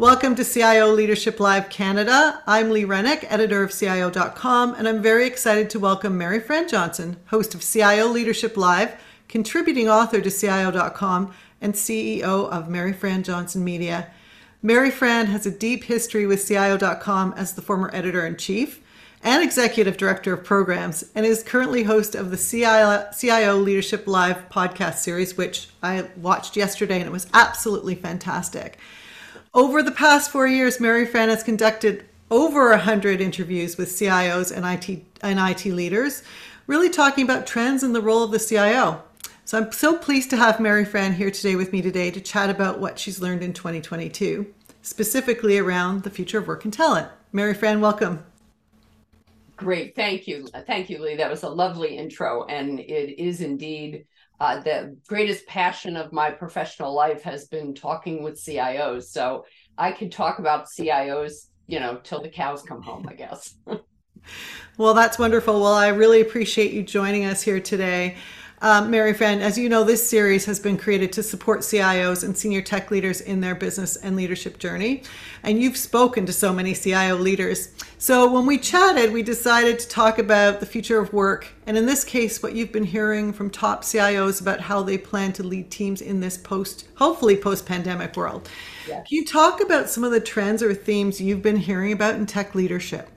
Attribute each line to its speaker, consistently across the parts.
Speaker 1: Welcome to CIO Leadership Live Canada. I'm Lee Rennick, editor of CIO.com, and I'm very excited to welcome Maryfran Johnson, host of CIO Leadership Live, contributing author to CIO.com, and CEO of Maryfran Johnson Media. Maryfran has a deep history with CIO.com as the former editor in chief and executive director of programs, and is currently host of the CIO, CIO Leadership Live podcast series, which I watched yesterday and it was absolutely fantastic. Over the past four years, Maryfran has conducted over 100 interviews with CIOs and IT, and IT leaders, really talking about trends and the role of the CIO. So I'm so pleased to have Maryfran here today with me today to chat about what she's learned in 2022, specifically around the future of work and talent. Maryfran, welcome.
Speaker 2: Great, thank you. Thank you, Lee. That was a lovely intro, and it is indeed uh, the greatest passion of my professional life has been talking with CIOs. So I could talk about CIOs, you know, till the cows come home, I guess.
Speaker 1: well, that's wonderful. Well, I really appreciate you joining us here today. Um, Maryfran, as you know, this series has been created to support CIOs and senior tech leaders in their business and leadership journey. And you've spoken to so many CIO leaders. So when we chatted, we decided to talk about the future of work. And in this case, what you've been hearing from top CIOs about how they plan to lead teams in this post, hopefully post pandemic world. Yes. Can you talk about some of the trends or themes you've been hearing about in tech leadership?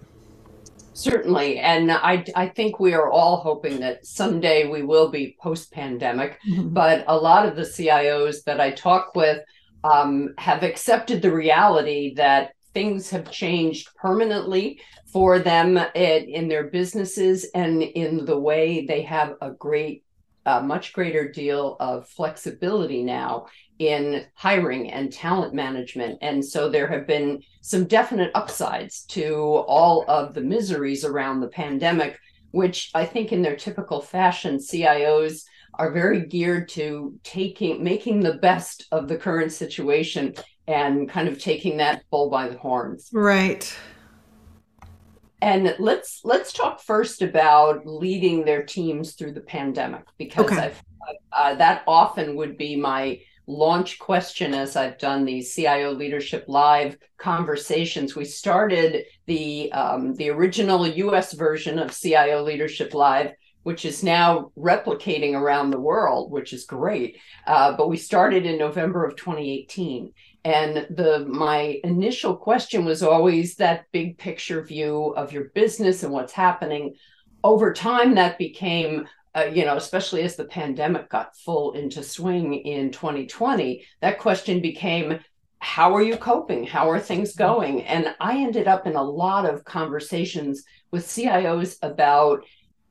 Speaker 2: Certainly. And I, I think we are all hoping that someday we will be post pandemic. Mm-hmm. But a lot of the CIOs that I talk with um, have accepted the reality that things have changed permanently for them in, in their businesses and in the way they have a great, a much greater deal of flexibility now in hiring and talent management. And so there have been some definite upsides to all of the miseries around the pandemic, which I think in their typical fashion, CIOs are very geared to taking making the best of the current situation and kind of taking that bull by the horns.
Speaker 1: Right.
Speaker 2: And let's let's talk first about leading their teams through the pandemic because okay. uh, that often would be my launch question as I've done these CIO Leadership Live conversations. We started the um, the original U.S. version of CIO Leadership Live, which is now replicating around the world, which is great. Uh, but we started in November of 2018, and the my initial question was always that big picture view of your business and what's happening. Over time, that became uh, you know, especially as the pandemic got full into swing in 2020, that question became how are you coping? How are things going? And I ended up in a lot of conversations with CIOs about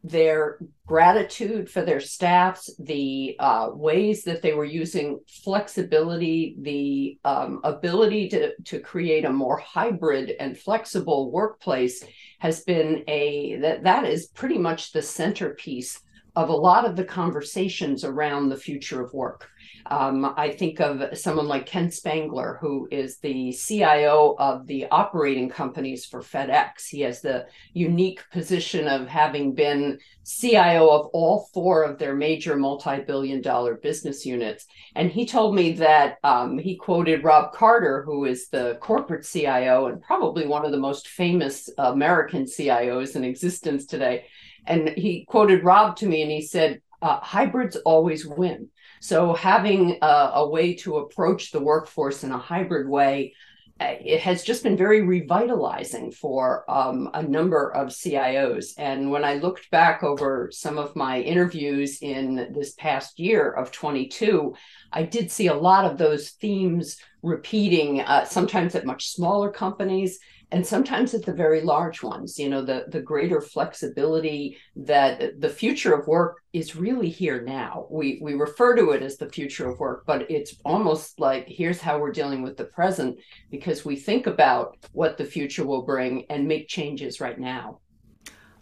Speaker 2: their gratitude for their staffs, the uh, ways that they were using flexibility, the um, ability to, to create a more hybrid and flexible workplace has been a that that is pretty much the centerpiece of a lot of the conversations around the future of work. Um, I think of someone like Ken Spangler, who is the CIO of the operating companies for FedEx. He has the unique position of having been CIO of all four of their major multi billion dollar business units. And he told me that um, he quoted Rob Carter, who is the corporate CIO and probably one of the most famous American CIOs in existence today and he quoted Rob to me and he said, uh, hybrids always win. So having a, a, way to approach the workforce in a hybrid way, uh, it has just been very revitalizing for um, a number of CIOs. And when I looked back over some of my interviews in this past year of 22, I did see a lot of those themes repeating, uh, sometimes at much smaller companies and sometimes at the very large ones you know the the greater flexibility that the future of work is really here now we we refer to it as the future of work but it's almost like here's how we're dealing with the present because we think about what the future will bring and make changes right now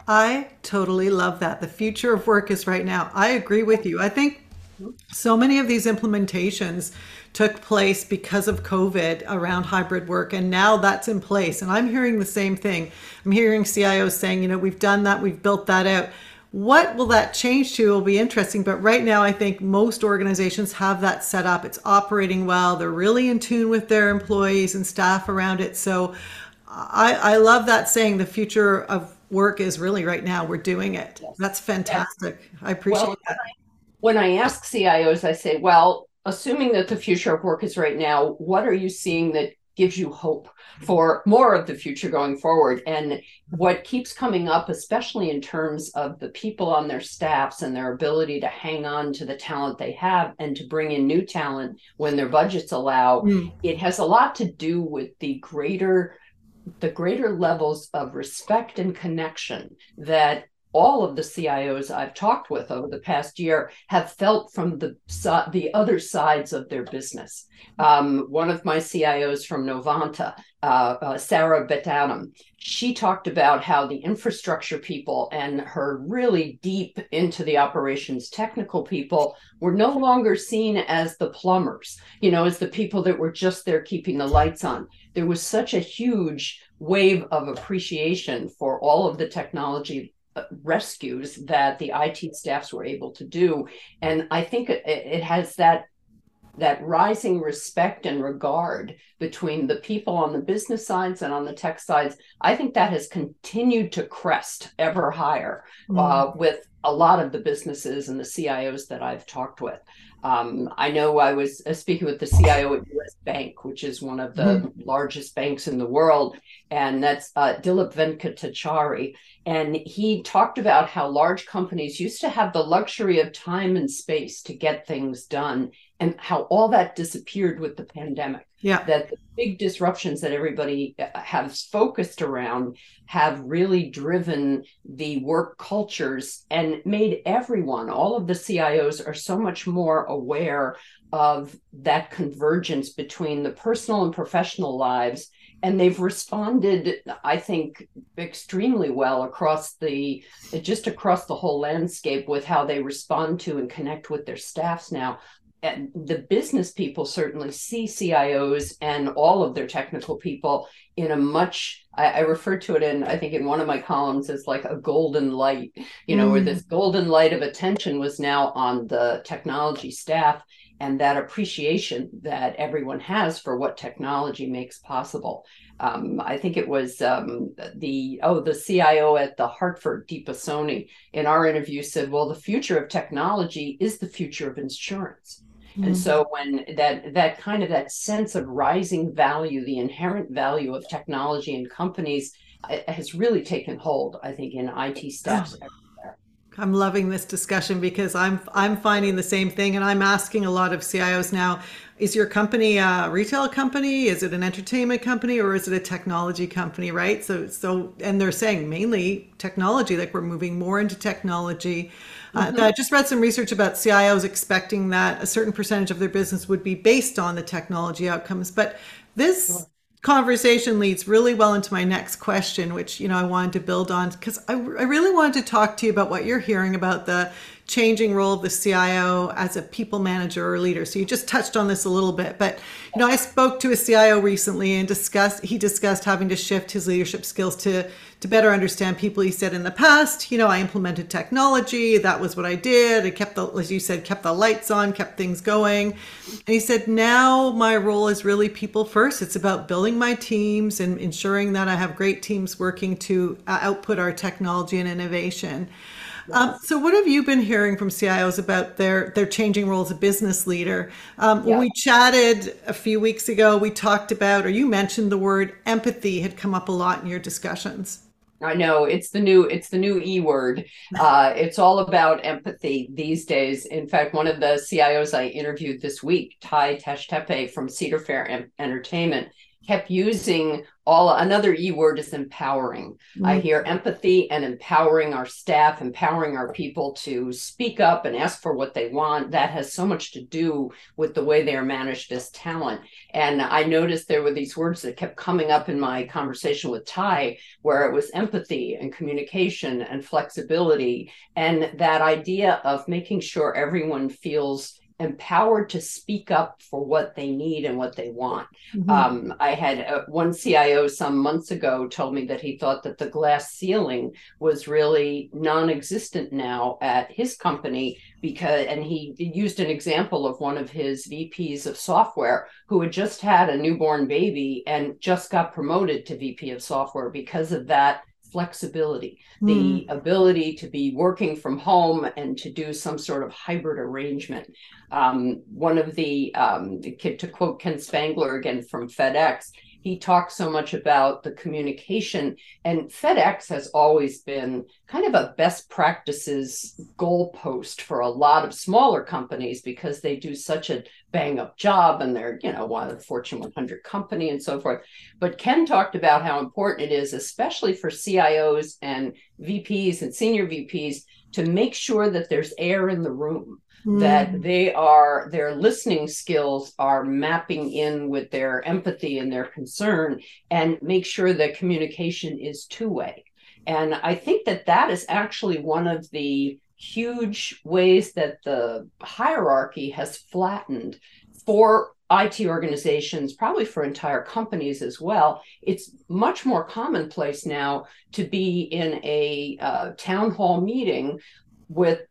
Speaker 1: I totally love that. The future of work is right now. I agree with you. I think mm-hmm. so many of these implementations took place because of COVID around hybrid work, and now that's in place. And I'm hearing the same thing. I'm hearing CIOs saying, you know, we've done that, we've built that out. What will that change to will be interesting. But right now, I think most organizations have that set up. It's operating well. They're really in tune with their employees and staff around it. So I, I love that saying the future of work is really right now. We're doing it. Yes. That's fantastic. Yes. I appreciate well, that.
Speaker 2: When I ask CIOs, I say, well, assuming that the future of work is right now, what are you seeing that gives you hope for more of the future going forward. And what keeps coming up, especially in terms of the people on their staffs and their ability to hang on to the talent they have and to bring in new talent when their budgets allow, mm. it has a lot to do with the greater the greater levels of respect and connection that all of the CIOs I've talked with over the past year have felt from the the other sides of their business. Um, one of my CIOs from Novanta, uh, uh, Sarah Bet-Adam, she talked about how the infrastructure people and her really deep into the operations technical people were no longer seen as the plumbers, you know, as the people that were just there keeping the lights on. There was such a huge wave of appreciation for all of the technology rescues that the IT staffs were able to do. And I think it, it has that that rising respect and regard between the people on the business sides and on the tech sides, I think that has continued to crest ever higher mm. uh, with a lot of the businesses and the CIOs that I've talked with. Um, I know I was uh, speaking with the CIO at US Bank, which is one of the mm-hmm. largest banks in the world, and that's uh, Dilip Venkatachari. And he talked about how large companies used to have the luxury of time and space to get things done, and how all that disappeared with the pandemic.
Speaker 1: Yeah.
Speaker 2: That the big disruptions that everybody uh, has focused around have really driven the work cultures and made everyone, all of the CIOs are so much more aware of that convergence between the personal and professional lives and they've responded i think extremely well across the just across the whole landscape with how they respond to and connect with their staffs now and the business people certainly see cios and all of their technical people in a much I, I refer to it in i think in one of my columns as like a golden light you know mm. where this golden light of attention was now on the technology staff and that appreciation that everyone has for what technology makes possible. Um, I think it was um, the oh the CIO at the Hartford, Deepa Soni, in our interview said, "Well, the future of technology is the future of insurance." Mm-hmm. And so when that that kind of that sense of rising value, the inherent value of technology and companies uh, has really taken hold, I think, in IT staffs. Oh
Speaker 1: I'm loving this discussion because I'm I'm finding the same thing, and I'm asking a lot of CIOs now: Is your company a retail company? Is it an entertainment company, or is it a technology company? Right. So so, and they're saying mainly technology. Like we're moving more into technology. Uh, mm-hmm. Uh, I just read some research about CIOs expecting that a certain percentage of their business would be based on the technology outcomes, but this. Sure conversation leads really well into my next question, which you know I wanted to build on because I, I really wanted to talk to you about what you're hearing about the changing role of the CIO as a people manager or leader. So you just touched on this a little bit, but you know, I spoke to a CIO recently and discussed he discussed having to shift his leadership skills to to better understand people. He said in the past, you know, I implemented technology, that was what I did. I kept the as you said, kept the lights on, kept things going. And he said, now my role is really people first. It's about building my teams and ensuring that I have great teams working to uh, output our technology and innovation. Um, so, what have you been hearing from CIOs about their their changing role as a business leader? Um, when we chatted a few weeks ago, we talked about, or you mentioned the word empathy had come up a lot in your discussions.
Speaker 2: I know it's the new it's the new e word. Uh, it's all about empathy these days. In fact, one of the CIOs I interviewed this week, Ty Tastepe from Cedar Fair Entertainment, kept using all another e word is empowering. Mm-hmm. i hear empathy and empowering our staff empowering our people to speak up and ask for what they want. That has so much to do with the way they are managed as talent. And i noticed there were these words that kept coming up in my conversation with ty where it was empathy and communication and flexibility and that idea of making sure everyone feels empowered to speak up for what they need and what they want. Mm-hmm. Um, I had uh, one CIO some months ago told me that he thought that the glass ceiling was really non existent now at his company because, and he used an example of one of his VPs of software who had just had a newborn baby and just got promoted to VP of software because of that flexibility, mm. the hmm. ability to be working from home and to do some sort of hybrid arrangement. Um, one of the, um, to quote Ken Spangler again from FedEx, he talks so much about the communication and fedex has always been kind of a best practices goalpost for a lot of smaller companies because they do such a bang up job and they're you know one of the fortune 100 company and so forth. But ken talked about how important it is especially for cios and vps and senior vps to make sure that there's air in the room that hmm. they are their listening skills are mapping in with their empathy and their concern and make sure that communication is two way and i think that that is actually one of the huge ways that the hierarchy has flattened for IT organizations, probably for entire companies as well, it's much more commonplace now to be in a uh, town hall meeting with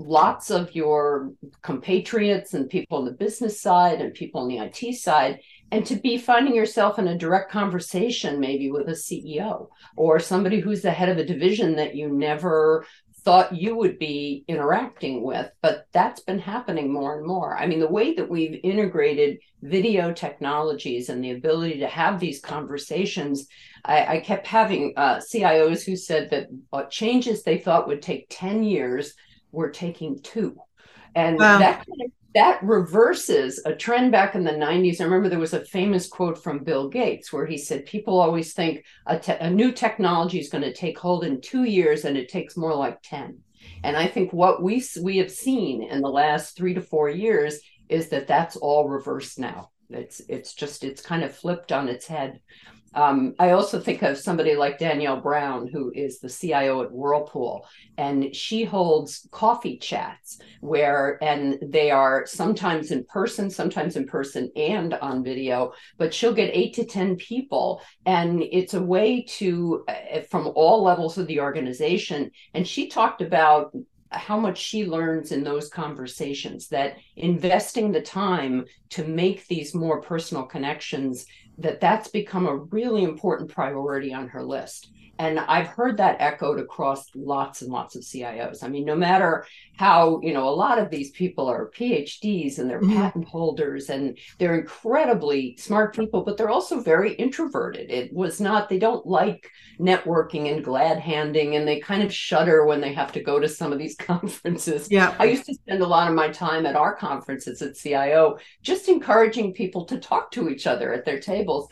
Speaker 2: lots of your compatriots and people on the business side and people on the IT side, and to be finding yourself in a direct conversation, maybe with a CEO or somebody who's the head of a division that you never thought you would be interacting with, but that's been happening more and more. I mean, the way that we've integrated video technologies and the ability to have these conversations, I, I kept having uh, CIOs who said that uh, changes they thought would take 10 years we're taking two. And wow. that that reverses a trend back in the 90s. I remember there was a famous quote from Bill Gates where he said, People always think a, te- a new technology is going to take hold in two years and it takes more like 10. And I think what we, we have seen in the last three to four years is that that's all reversed now. It's, it's just, it's kind of flipped on its head. Um, I also think of somebody like Danielle Brown, who is the CIO at Whirlpool, and she holds coffee chats where, and they are sometimes in person, sometimes in person and on video, but she'll get eight to 10 people. And it's a way to, uh, from all levels of the organization. And she talked about how much she learns in those conversations that investing the time to make these more personal connections that that's become a really important priority on her list and i've heard that echoed across lots and lots of cios i mean no matter how you know a lot of these people are phds and they're mm-hmm. patent holders and they're incredibly smart people but they're also very introverted. It was not they don't like networking and glad handing and they kind of shudder when they have to go to some of these conferences.
Speaker 1: Yeah.
Speaker 2: I used to spend a lot of my time at our conferences at cio just encouraging people to talk to each other at their tables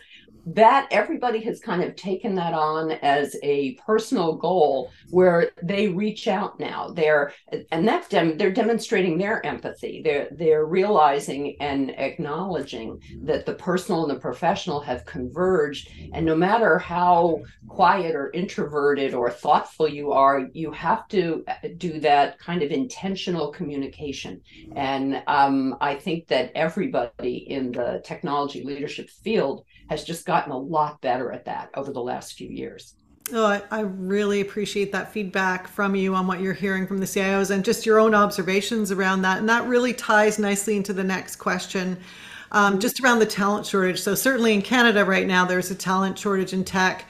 Speaker 2: that everybody has kind of taken that on as a personal goal where they reach out now. They're and that's dem- they're demonstrating their empathy. They're they're realizing and acknowledging that the personal and the professional have converged. And no matter how quiet or introverted or thoughtful you are you have to do that kind of intentional communication. And um, i think that everybody in the technology leadership field has just gotten a lot better at that over the last few years.
Speaker 1: Oh, I, I, really appreciate that feedback from you on what you're hearing from the CIOs and just your own observations around that. And that really ties nicely into the next question, um, just around the talent shortage. So, certainly in Canada right now, there's a talent shortage in tech.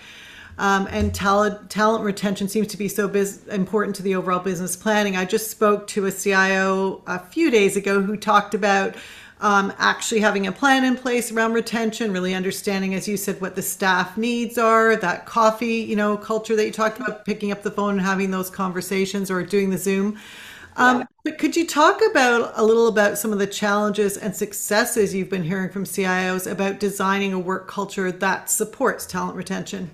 Speaker 1: Um, and talent talent retention seems to be so biz- important to the overall business planning. I just spoke to a CIO a few days ago who talked about um, actually having a plan in place around retention, really understanding, as you said, what the staff needs are, that coffee, you know, culture that you talked about, picking up the phone and having those conversations or doing the Zoom. Um, yeah. But could you talk about a little about some of the challenges and successes you've been hearing from CIOs about designing a work culture that supports talent retention?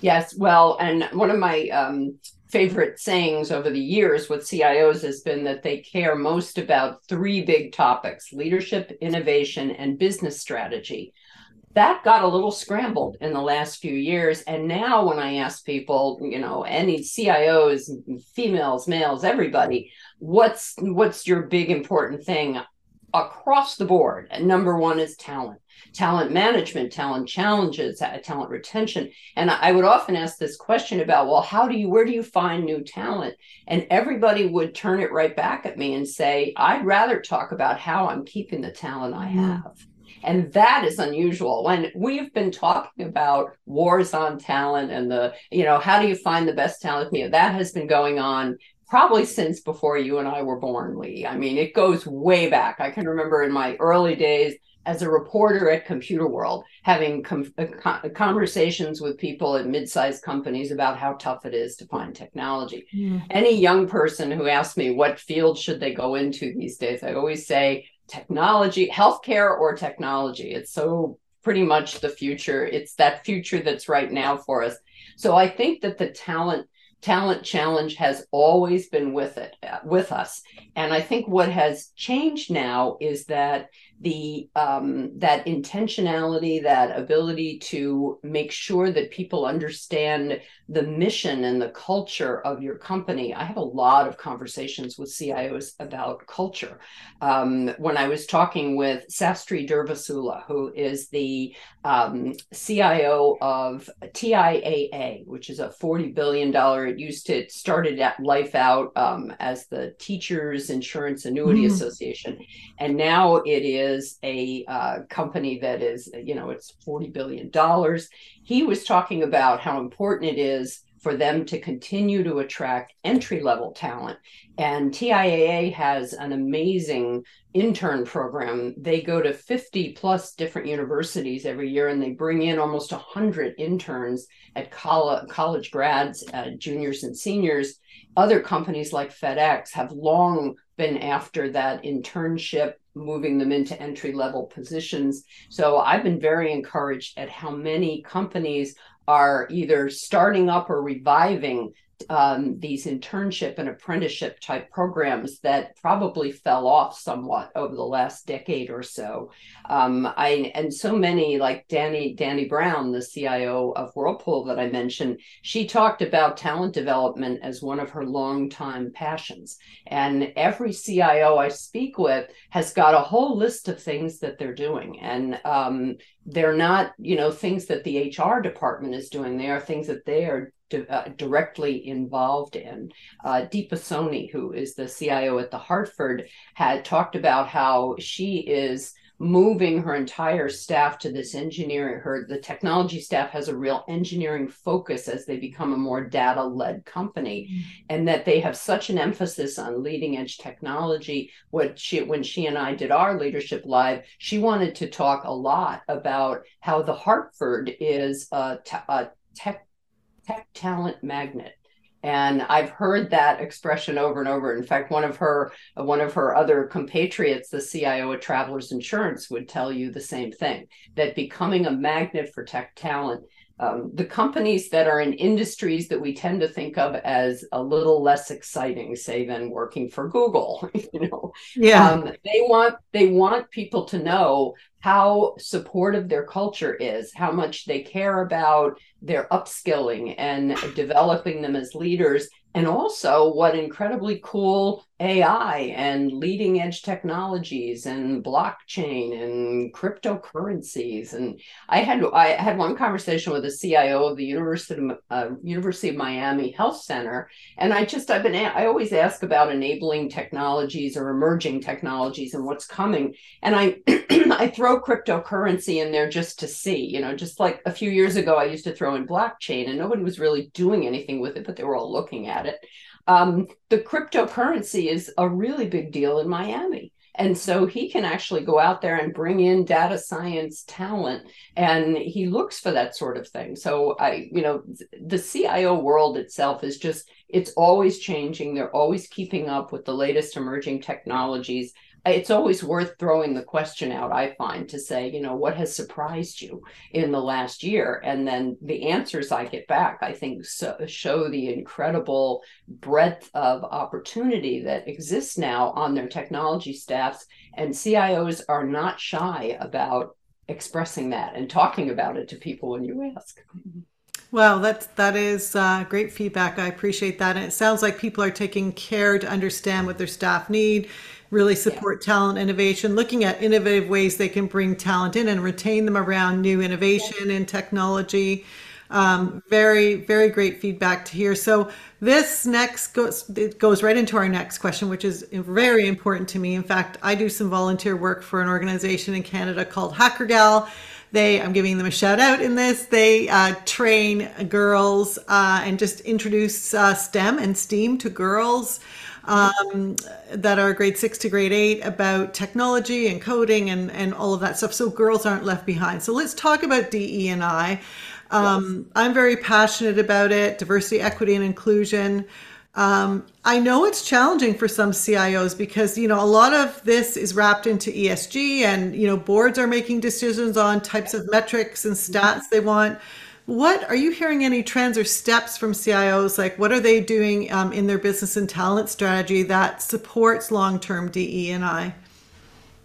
Speaker 2: Yes, well, and one of my um, favorite sayings over the years with CIOs has been that they care most about three big topics leadership, innovation, and business strategy. That got a little scrambled in the last few years. And now, when I ask people, you know, any CIOs, females, males, everybody, what's what's your big important thing? Across the board. And number one is talent, talent management, talent challenges, uh, talent retention. And I would often ask this question about, well, how do you, where do you find new talent? And everybody would turn it right back at me and say, I'd rather talk about how I'm keeping the talent I mm-hmm. have. And that is unusual. When we've been talking about wars on talent and the, you know, how do you find the best talent? You know, that has been going on probably since before you and I were born, Lee. I mean, it goes way back. I can remember in my early days as a reporter at Computerworld, having com- uh, conversations with people at mid-sized companies about how tough it is to find technology. Any young person who asks me what field should they go into these days, I always say technology, healthcare or technology. It's so pretty much the future. It's that future that's right now for us. So I think that the talent talent challenge has always been with it with us. And i think what has changed now is that the um, that intentionality, that ability to make sure that people understand the mission and the culture of your company. I have a lot of conversations with CIOs about culture. Um, when I was talking with Sastry Durvasula who is the um, CIO of TIAA, which is a $40 billion, it used to, it started at Life Out um, as the Teachers Insurance Annuity mm. Association. And now it is a uh, company that is, you know, it's $40 billion. He was talking about how important it is for them to continue to attract entry level talent. And TIAA has an amazing intern program. They go to 50 plus different universities every year and they bring in almost 100 interns at college, college grads, uh, juniors, and seniors. Other companies like FedEx have long been after that internship moving them into entry level positions. So I've been very encouraged at how many companies are either starting up or reviving um, these internship and apprenticeship type programs that probably fell off somewhat over the last decade or so. Um, I and so many like Danny Danny Brown, the CIO of Whirlpool that I mentioned, she talked about talent development as one of her longtime passions. And every CIO I speak with has got a whole list of things that they're doing, and um, they're not you know things that the HR department is doing. They are things that they are uh, directly involved in. Uh, Deepa Soni, who is the CIO at the Hartford, had talked about how she is moving her entire staff to this engineering her the technology staff has a real engineering focus as they become a more data led company. Mm-hmm. and that they have such an emphasis on leading edge technology. What she when she and I did our leadership live she wanted to talk a lot about how the Hartford is a, t- a tech tech talent magnet and i've heard that expression over and over. In fact one of her one of her other compatriots the cio at travelers insurance would tell you the same thing that becoming a magnet for tech talent um, the companies that are in industries that we tend to think of as a little less exciting, say, than working for Google, you know, yeah, um, they want they want people to know how supportive their culture is, how much they care about their upskilling and developing them as leaders, and also what incredibly cool AI and leading edge technologies and blockchain and cryptocurrencies. And I had I had one conversation with the CIO of the University of, uh, University of Miami Health Center, and I just I've been I always ask about enabling technologies or emerging technologies and what's coming, and I I throw cryptocurrency in there just to see, you know, just like a few years ago I used to throw in blockchain and nobody was really doing anything with it, but they were all looking at it. Um, the cryptocurrency is a really big deal in Miami. And so he can actually go out there and bring in data science talent and he looks for that sort of thing. So I, you know, the CIO world itself is just, it's always changing. They're always keeping up with the latest emerging technologies it's always worth throwing the question out i find to say you know what has surprised you in the last year? And then the answers i get back i think so, show the incredible breadth of opportunity that exists now on their technology staffs and cios are not shy about expressing that and talking about it to people when you ask.
Speaker 1: Well, that's that is uh, great feedback. I appreciate that, and it sounds like people are taking care to understand what their staff need, really support yeah. talent innovation, looking at innovative ways they can bring talent in and retain them around new innovation and technology. Um, very, very great feedback to hear. So this next goes it goes right into our next question, which is very important to me. In fact, I do some volunteer work for an organization in Canada called HackerGal. They, I'm giving them a shout out in this. They uh, train girls uh, and just introduce uh, STEM and STEAM to girls um, that are grade six to grade eight about technology and coding and, and all of that stuff. So girls aren't left behind. So let's talk about DE and I. Um, yes. I'm very passionate about it, diversity, equity, and inclusion. Um, I know it's challenging for some CIOs because you know a lot of this is wrapped into ESG, and you know boards are making decisions on types of metrics and stats they want. What are you hearing any trends or steps from CIOs? Like, what are they doing um, in their business and talent strategy that supports long term DE and I?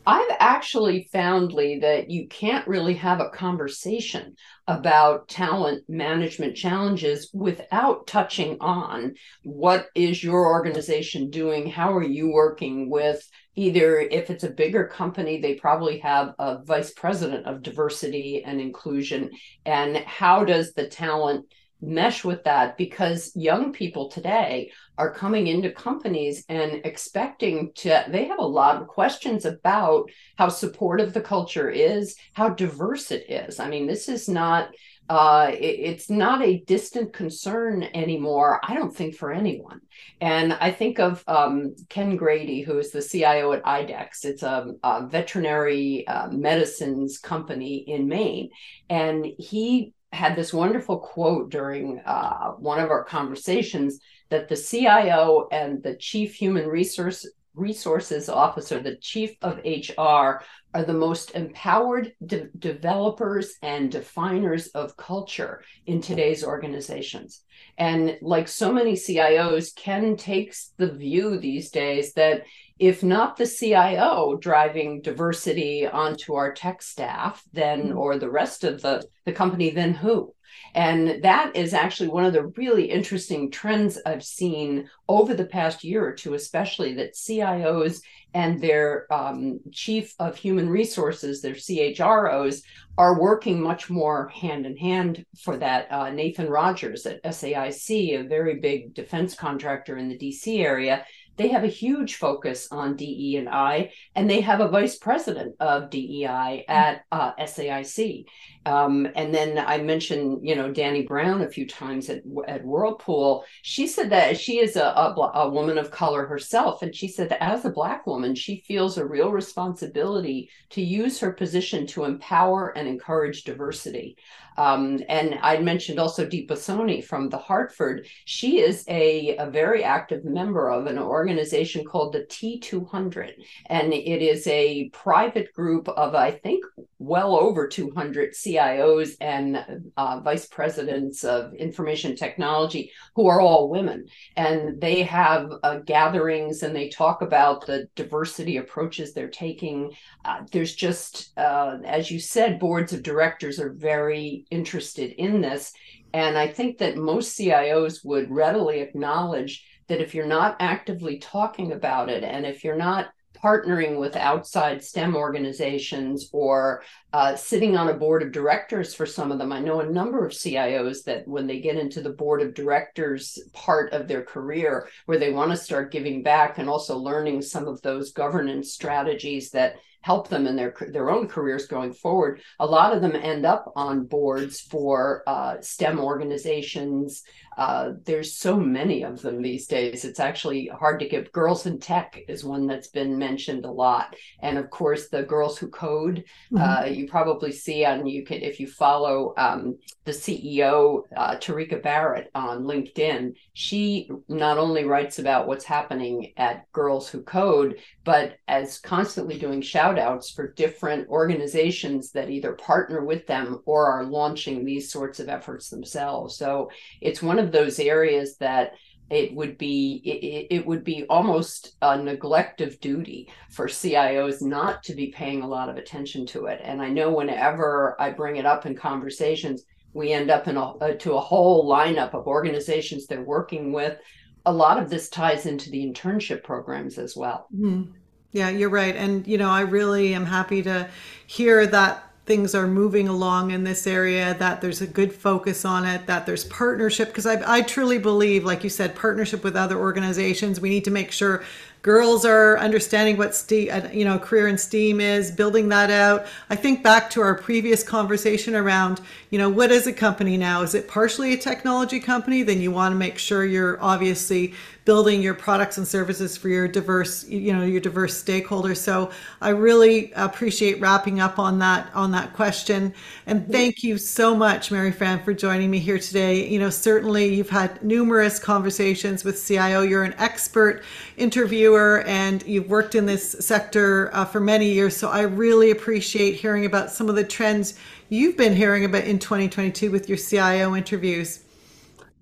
Speaker 2: I've actually found, Lee, that you can't really have a conversation about talent management challenges without touching on what is your organization doing? How are you working with either if it's a bigger company, they probably have a vice president of diversity and inclusion. And how does the talent mesh with that? Because young people today are coming into companies and expecting to, they have a lot of questions about how supportive the culture is, how diverse it is. I mean, this is not, uh, it, it's not a distant concern anymore, I don't think, for anyone. And I think of um, Ken Grady, who is the CIO at IDEXX. It's a, a veterinary uh, medicines company in Maine. And he had this wonderful quote during uh, one of our conversations that the CIO and the chief human resource resources officer, the chief of HR, are the most empowered de- developers and definers of culture in today's organizations. And like so many CIOs, Ken takes the view these days that if not the CIO driving diversity onto our tech staff, then mm-hmm. or the rest of the, the company, then who? And that is actually one of the really interesting trends I've seen over the past year or two, especially that CIOs and their um, chief of human resources, their CHROs, are working much more hand in hand for that. Uh, Nathan Rogers at SAIC, a very big defense contractor in the DC area, they have a huge focus on DE and I, and they have a vice president of DEI at uh, SAIC. Um, and then I mentioned, you know, Danny Brown a few times at, at Whirlpool. She said that she is a, a, a woman of color herself. And she said that as a Black woman, she feels a real responsibility to use her position to empower and encourage diversity. Um, and I mentioned also Deepa Soni from the Hartford. She is a, a very active member of an organization called the T200. And it is a private group of, I think, well over 200 CIOs and uh, vice presidents of information technology who are all women. And they have uh, gatherings and they talk about the diversity approaches they're taking. Uh, there's just, uh, as you said, boards of directors are very interested in this. And I think that most CIOs would readily acknowledge that if you're not actively talking about it and if you're not partnering with outside STEM organizations or uh, sitting on a board of directors for some of them. I know a number of CIOs that when they get into the board of directors part of their career, where they want to start giving back and also learning some of those governance strategies that help them in their their own careers going forward. A lot of them end up on boards for uh, STEM organizations. Uh, there's so many of them these days. It's actually hard to give. Girls in Tech is one that's been mentioned a lot, and of course the Girls Who Code. Mm-hmm. Uh, you probably see on you can if you follow um, the CEO uh, Tarika Barrett on LinkedIn. She not only writes about what's happening at Girls Who Code, but as constantly doing shout outs for different organizations that either partner with them or are launching these sorts of efforts themselves. So it's one of those areas that it would be it, it, would be almost a neglect of duty for CIOs not to be paying a lot of attention to it. And I know whenever I bring it up in conversations, we end up in a, uh, to a whole lineup of organizations they're working with. A lot of this ties into the internship programs as well.
Speaker 1: Mm-hmm. Yeah, you're right. And, you know, I really am happy to hear that things are moving along in this area, that there's a good focus on it, that there's partnership. Because I, I truly believe, like you said, partnership with other organizations. We need to make sure girls are understanding what STEAM, uh, you know, career in STEAM is, building that out. I think back to our previous conversation around, you know, what is a company now? Is it partially a technology company? Then you want to make sure you're obviously building your products and services for your diverse, you know, your diverse stakeholders. So I really appreciate wrapping up on that on that question. And thank you so much, Maryfran, for joining me here today. You know, certainly you've had numerous conversations with CIO. You're an expert interviewer and you've worked in this sector uh, for many years. So I really appreciate hearing about some of the trends you've been hearing about in 2022 with your CIO interviews.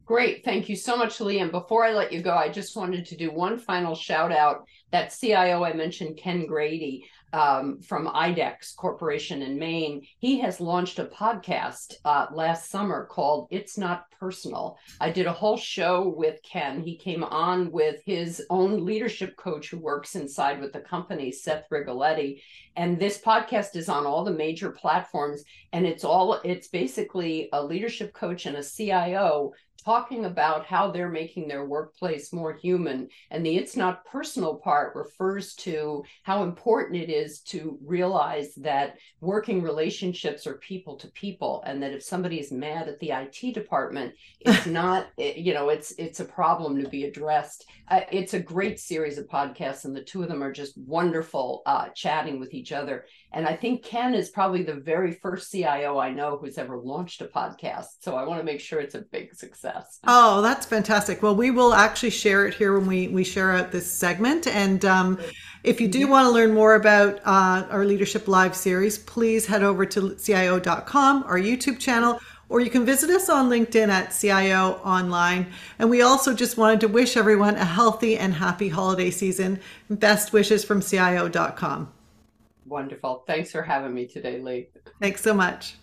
Speaker 2: Great. Thank you so much, Liam. Before I let you go, I just wanted to do one final shout out. That CIO I mentioned, Ken Grady um, from IDEXX Corporation in Maine, he has launched a podcast uh, last summer called It's Not Personal. I did a whole show with Ken. He came on with his own leadership coach who works inside with the company, Seth Rigoletti. And this podcast is on all the major platforms. And it's all, it's basically a leadership coach and a CIO talking about how they're making their workplace more human. And the it's not personal part refers to how important it is to realize that working relationships are people to people and that if somebody is mad at the IT department, it's not, you know, it's it's a problem to be addressed. Uh, it's a great series of podcasts and the two of them are just wonderful uh, chatting with each other. And I think Ken is probably the very first CIO I know who's ever launched a podcast. So I want to make sure it's a big success.
Speaker 1: Oh, that's fantastic. Well, we will actually share it here when we, we share out this segment. And um, if you do want to learn more about uh, our Leadership Live series, please head over to CIO.com, our YouTube channel, or you can visit us on LinkedIn at CIO Online. And we also just wanted to wish everyone a healthy and happy holiday season. Best wishes from CIO.com.
Speaker 2: Wonderful. Thanks for having me today, Lee.
Speaker 1: Thanks so much.